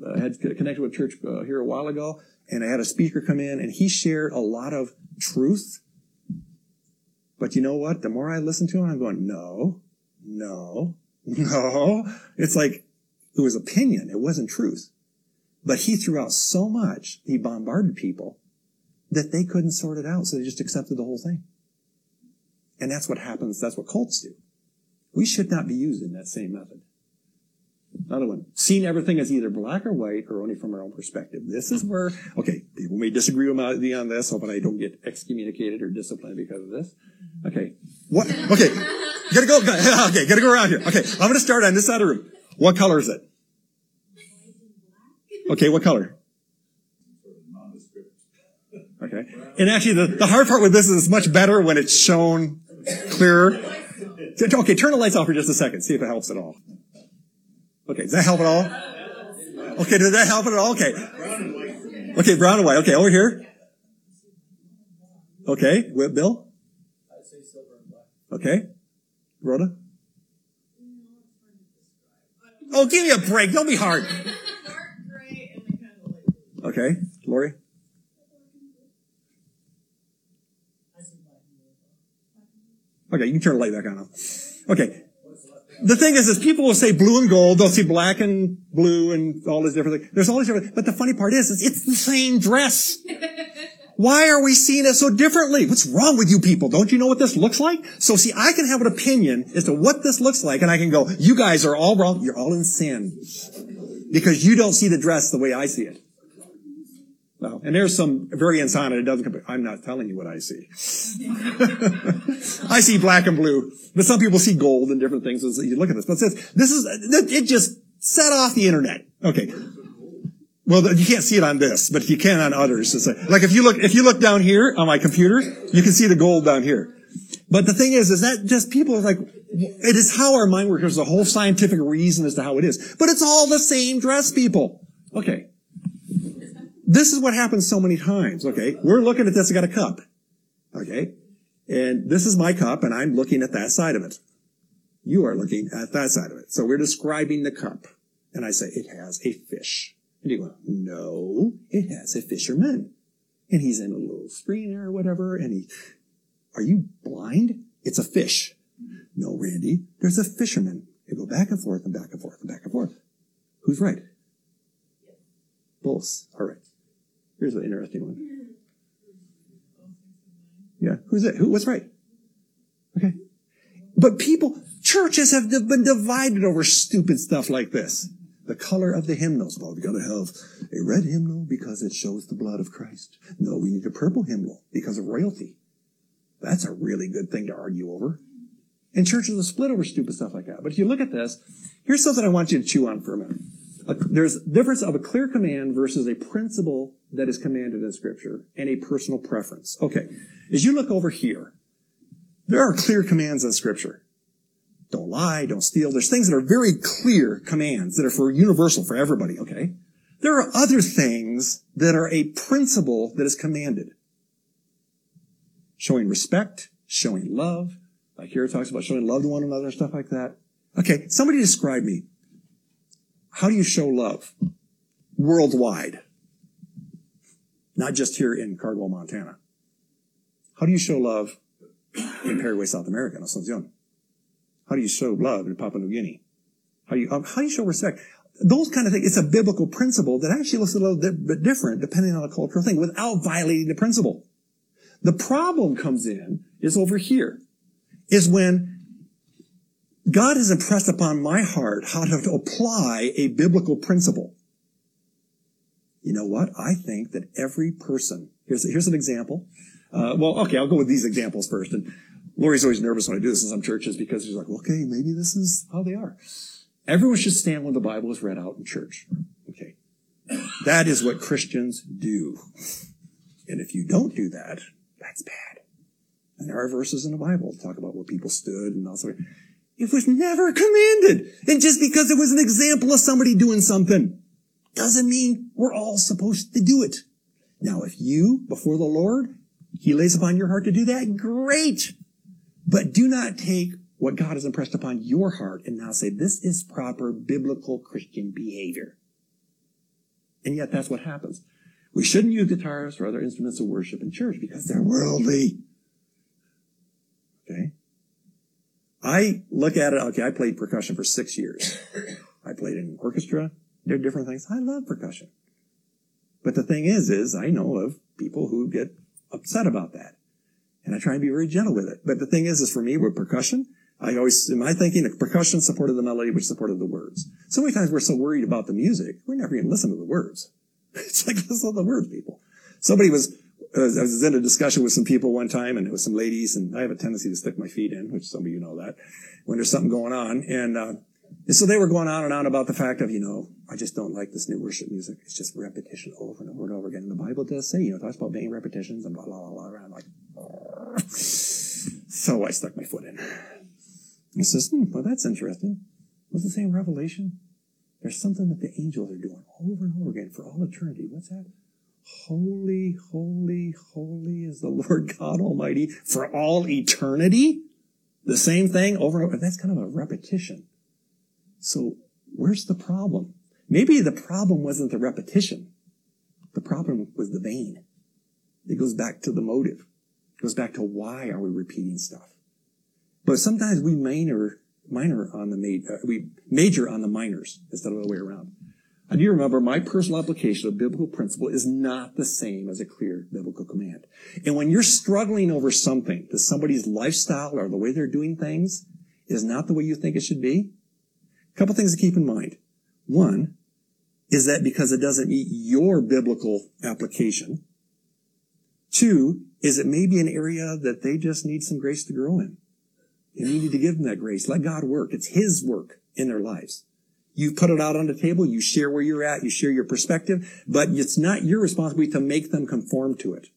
uh, had connected with church uh, here a while ago, and I had a speaker come in and he shared a lot of truth. But you know what? The more I listen to him, I'm going, no, no, no. It's like, it was opinion. It wasn't truth. But he threw out so much, he bombarded people that they couldn't sort it out, so they just accepted the whole thing. And that's what happens, that's what cults do. We should not be using that same method. Another one. Seeing everything as either black or white or only from our own perspective. This is where, okay, people may disagree with me on this, hoping I don't get excommunicated or disciplined because of this. Okay. What? Okay. gotta go, okay, gotta go around here. Okay, I'm gonna start on this side of the room. What color is it? Okay, what color? Okay. And actually, the, the hard part with this is it's much better when it's shown clearer. Okay, turn the lights off for just a second. See if it helps at all. Okay, does that help at all? Okay, does that help at all? Okay. Okay, brown and white. Okay, over here. Okay, with Bill? I say silver and black. Okay. Rhoda? Oh, give me a break. Don't be hard. Okay, Lori? Okay, you can turn the light back on. Okay. The thing is, is people will say blue and gold. They'll see black and blue and all these different things. There's all these different, but the funny part is, is it's the same dress. Why are we seeing it so differently? What's wrong with you people? Don't you know what this looks like? So see, I can have an opinion as to what this looks like and I can go, you guys are all wrong. You're all in sin. Because you don't see the dress the way I see it. Well, and there's some variants on it. It doesn't I'm not telling you what I see. I see black and blue, but some people see gold and different things as you look at this. But says, this is, it just set off the internet. Okay. Well, you can't see it on this, but you can on others. like if you look, if you look down here on my computer, you can see the gold down here. But the thing is, is that just people are like, it is how our mind works. There's a whole scientific reason as to how it is. But it's all the same dress, people. Okay. This is what happens so many times. Okay. We're looking at this. I got a cup. Okay. And this is my cup and I'm looking at that side of it. You are looking at that side of it. So we're describing the cup. And I say, it has a fish. And you go, no, it has a fisherman. And he's in a little screen or whatever. And he, are you blind? It's a fish. No, Randy, there's a fisherman. You go back and forth and back and forth and back and forth. Who's right? Both are right. Here's an interesting one. Yeah, who's it? Who? What's right? Okay. But people, churches have been divided over stupid stuff like this. The color of the hymnals. Well, we gotta have a red hymnal because it shows the blood of Christ. No, we need a purple hymnal because of royalty. That's a really good thing to argue over. And churches will split over stupid stuff like that. But if you look at this, here's something I want you to chew on for a minute. A, there's difference of a clear command versus a principle that is commanded in scripture and a personal preference. Okay. As you look over here, there are clear commands in scripture. Don't lie, don't steal. There's things that are very clear commands that are for universal for everybody, okay? There are other things that are a principle that is commanded. Showing respect, showing love, like here it talks about showing love to one another and stuff like that. Okay, somebody describe me. How do you show love worldwide? Not just here in Cardwell, Montana. How do you show love in Paraguay, South America, Asunción? How do you show love in Papua New Guinea? How do you, how do you show respect? Those kind of things. It's a biblical principle that actually looks a little bit different depending on the cultural thing without violating the principle. The problem comes in is over here is when God has impressed upon my heart how to apply a biblical principle. You know what? I think that every person, here's, here's an example. Uh, well, okay, I'll go with these examples first. And Lori's always nervous when I do this in some churches because she's like, okay, maybe this is how they are. Everyone should stand when the Bible is read out in church. Okay. That is what Christians do. And if you don't do that, that's bad. And there are verses in the Bible that talk about where people stood and also. It was never commanded. And just because it was an example of somebody doing something doesn't mean we're all supposed to do it. Now, if you, before the Lord, He lays upon your heart to do that, great. But do not take what God has impressed upon your heart and now say, this is proper biblical Christian behavior. And yet that's what happens. We shouldn't use guitars or other instruments of worship in church because they're worldly. Okay? I look at it, okay, I played percussion for six years. I played in orchestra, did different things. I love percussion. But the thing is, is I know of people who get upset about that. And I try and be very gentle with it. But the thing is, is for me with percussion, I always, in my thinking, the percussion supported the melody, which supported the words. So many times we're so worried about the music, we're never even listen to the words. It's like, listen to the words, people. Somebody was I was in a discussion with some people one time and it was some ladies and I have a tendency to stick my feet in, which some of you know that when there's something going on. And, uh, and so they were going on and on about the fact of, you know, I just don't like this new worship music. It's just repetition over and over and over again. And the Bible does say, you know, it talks about being repetitions and blah, blah, blah, blah. I'm like, so I stuck my foot in. He says, hmm, well, that's interesting. Was the same revelation? There's something that the angels are doing over and over again for all eternity. What's that? Holy, holy, holy is the Lord God Almighty for all eternity. The same thing over and over. That's kind of a repetition. So where's the problem? Maybe the problem wasn't the repetition. The problem was the vain. It goes back to the motive. It goes back to why are we repeating stuff? But sometimes we minor, minor on the, ma- uh, we major on the minors instead of the way around. I do remember my personal application of biblical principle is not the same as a clear biblical command. And when you're struggling over something, that somebody's lifestyle or the way they're doing things is not the way you think it should be, a couple things to keep in mind. One, is that because it doesn't meet your biblical application? Two, is it may be an area that they just need some grace to grow in? And you need to give them that grace. Let God work. It's His work in their lives. You put it out on the table, you share where you're at, you share your perspective, but it's not your responsibility to make them conform to it.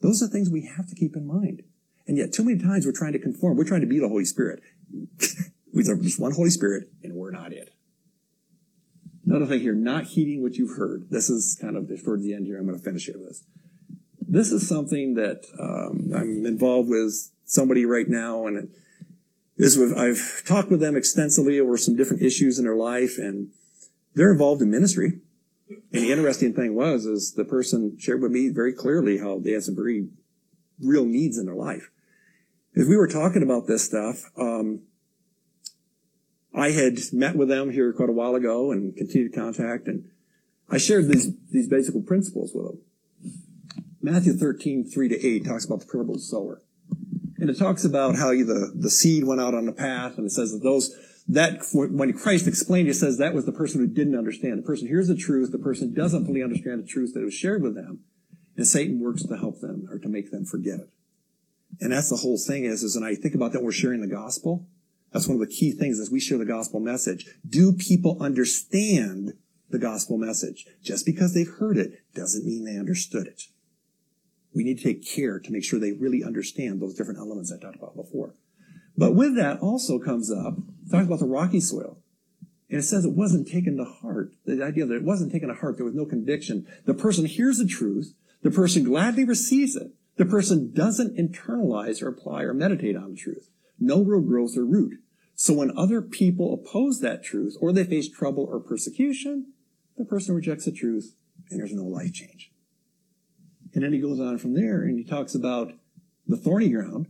Those are things we have to keep in mind. And yet too many times we're trying to conform. We're trying to be the Holy Spirit. There's just one Holy Spirit and we're not it. Another thing here, not heeding what you've heard. This is kind of towards the end here. I'm going to finish it with this. This is something that um, I'm involved with somebody right now, and with, I've talked with them extensively over some different issues in their life, and they're involved in ministry. And the interesting thing was, is the person shared with me very clearly how they had some very real needs in their life. As we were talking about this stuff, um, I had met with them here quite a while ago and continued contact, and I shared these these basic principles with them. Matthew 13, 3 to 8 talks about the parable of the sower. And it talks about how the, the seed went out on the path, and it says that those, that, when Christ explained, it says that was the person who didn't understand. The person hears the truth, the person doesn't fully understand the truth that was shared with them, and Satan works to help them or to make them forget it. And that's the whole thing is, is, and I think about that we're sharing the gospel. That's one of the key things as we share the gospel message. Do people understand the gospel message? Just because they've heard it doesn't mean they understood it. We need to take care to make sure they really understand those different elements I talked about before. But with that also comes up, talks about the rocky soil. And it says it wasn't taken to heart. The idea that it wasn't taken to heart, there was no conviction. The person hears the truth, the person gladly receives it, the person doesn't internalize or apply or meditate on the truth. No real growth or root. So when other people oppose that truth or they face trouble or persecution, the person rejects the truth and there's no life change. And then he goes on from there and he talks about the thorny ground.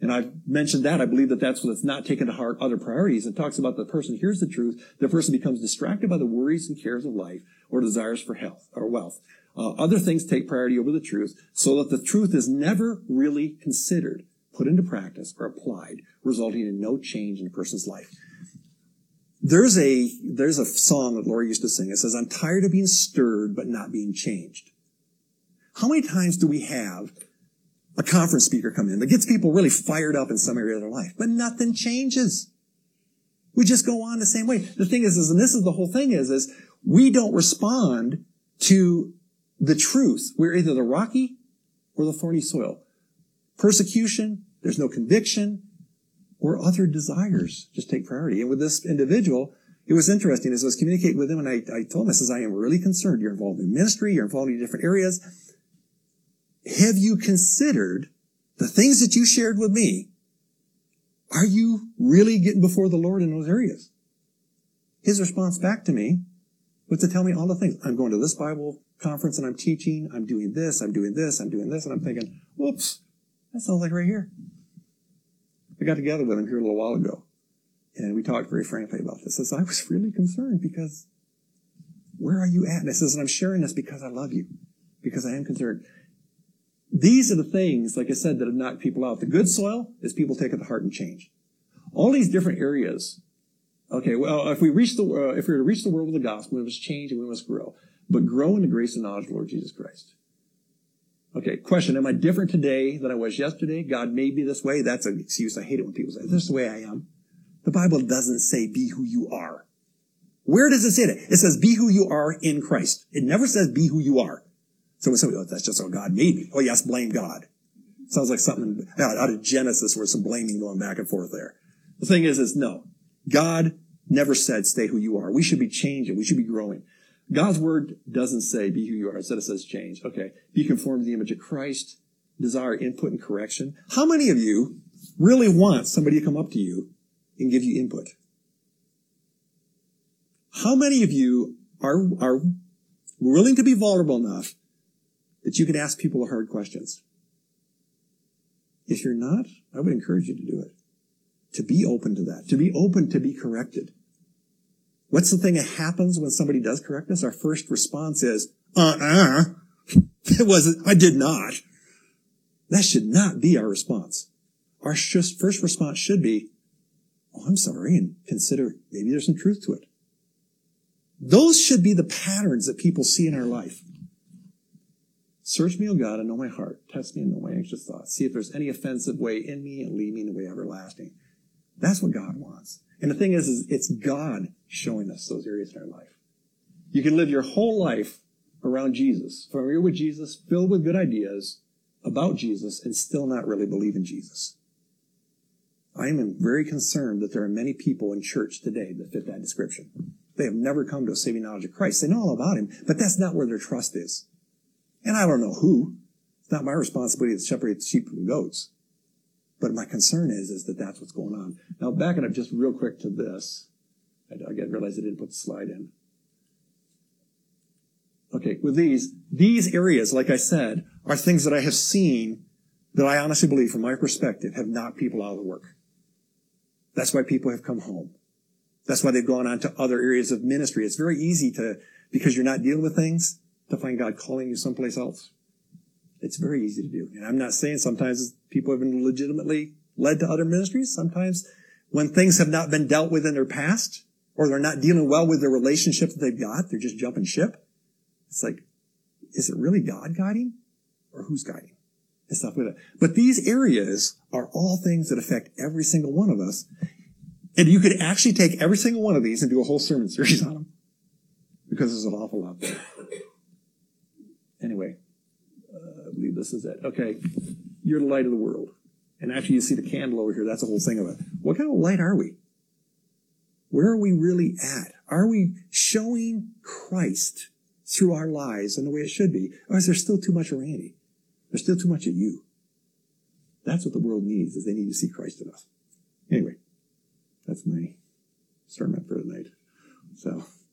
And I've mentioned that. I believe that that's what's not taken to heart other priorities. It talks about the person hears the truth. The person becomes distracted by the worries and cares of life or desires for health or wealth. Uh, other things take priority over the truth so that the truth is never really considered, put into practice or applied, resulting in no change in a person's life. There's a, there's a song that Laura used to sing. It says, I'm tired of being stirred, but not being changed. How many times do we have a conference speaker come in that gets people really fired up in some area of their life, but nothing changes? We just go on the same way. The thing is, is and this is the whole thing is, is we don't respond to the truth. We're either the rocky or the thorny soil. Persecution, there's no conviction, or other desires just take priority. And with this individual, it was interesting as I was communicating with him and I, I told him, I says, I am really concerned. You're involved in ministry, you're involved in different areas have you considered the things that you shared with me? Are you really getting before the Lord in those areas? His response back to me was to tell me all the things. I'm going to this Bible conference and I'm teaching. I'm doing this. I'm doing this. I'm doing this. And I'm thinking, whoops, that sounds like right here. I got together with him here a little while ago and we talked very frankly about this. I says, I was really concerned because where are you at? And I says, and I'm sharing this because I love you, because I am concerned. These are the things, like I said, that have knocked people out. The good soil is people take it to heart and change. All these different areas. Okay, well, if we reach the, uh, if we were to reach the world with the gospel, we must change and we must grow. But grow in the grace and knowledge of the Lord Jesus Christ. Okay, question, am I different today than I was yesterday? God made me this way. That's an excuse. I hate it when people say, this is the way I am. The Bible doesn't say be who you are. Where does it say that? It says be who you are in Christ. It never says be who you are. So somebody, oh, that's just how God made me. Oh yes, blame God. Sounds like something out of Genesis where some blaming going back and forth there. The thing is, is no. God never said stay who you are. We should be changing. We should be growing. God's word doesn't say be who you are. Instead it says change. Okay. Be conformed to the image of Christ. Desire input and correction. How many of you really want somebody to come up to you and give you input? How many of you are, are willing to be vulnerable enough that you can ask people hard questions. If you're not, I would encourage you to do it. To be open to that. To be open to be corrected. What's the thing that happens when somebody does correct us? Our first response is, uh-uh. It wasn't, I did not. That should not be our response. Our first response should be, oh, I'm sorry, and consider maybe there's some truth to it. Those should be the patterns that people see in our life. Search me, O God, and know my heart. Test me and know my anxious thoughts. See if there's any offensive way in me and lead me in the way everlasting. That's what God wants. And the thing is, is it's God showing us those areas in our life. You can live your whole life around Jesus, familiar with Jesus, filled with good ideas about Jesus, and still not really believe in Jesus. I am very concerned that there are many people in church today that fit that description. They have never come to a saving knowledge of Christ. They know all about him, but that's not where their trust is. And I don't know who. It's not my responsibility to separate the sheep from goats. But my concern is, is that that's what's going on. Now, backing up just real quick to this. I, again realized I didn't put the slide in. Okay, with these, these areas, like I said, are things that I have seen that I honestly believe, from my perspective, have knocked people out of the work. That's why people have come home. That's why they've gone on to other areas of ministry. It's very easy to, because you're not dealing with things, to find God calling you someplace else. It's very easy to do. And I'm not saying sometimes people have been legitimately led to other ministries. Sometimes when things have not been dealt with in their past, or they're not dealing well with the relationship that they've got, they're just jumping ship. It's like, is it really God guiding? Or who's guiding? And stuff like that. But these areas are all things that affect every single one of us. And you could actually take every single one of these and do a whole sermon series on them. Because there's an awful lot there. Anyway, uh, I believe this is it. Okay. You're the light of the world. And actually, you see the candle over here. That's the whole thing of it. What kind of light are we? Where are we really at? Are we showing Christ through our lives in the way it should be? Or is there still too much of Randy? There's still too much of you. That's what the world needs, is they need to see Christ in us. Anyway, that's my sermon for tonight. So.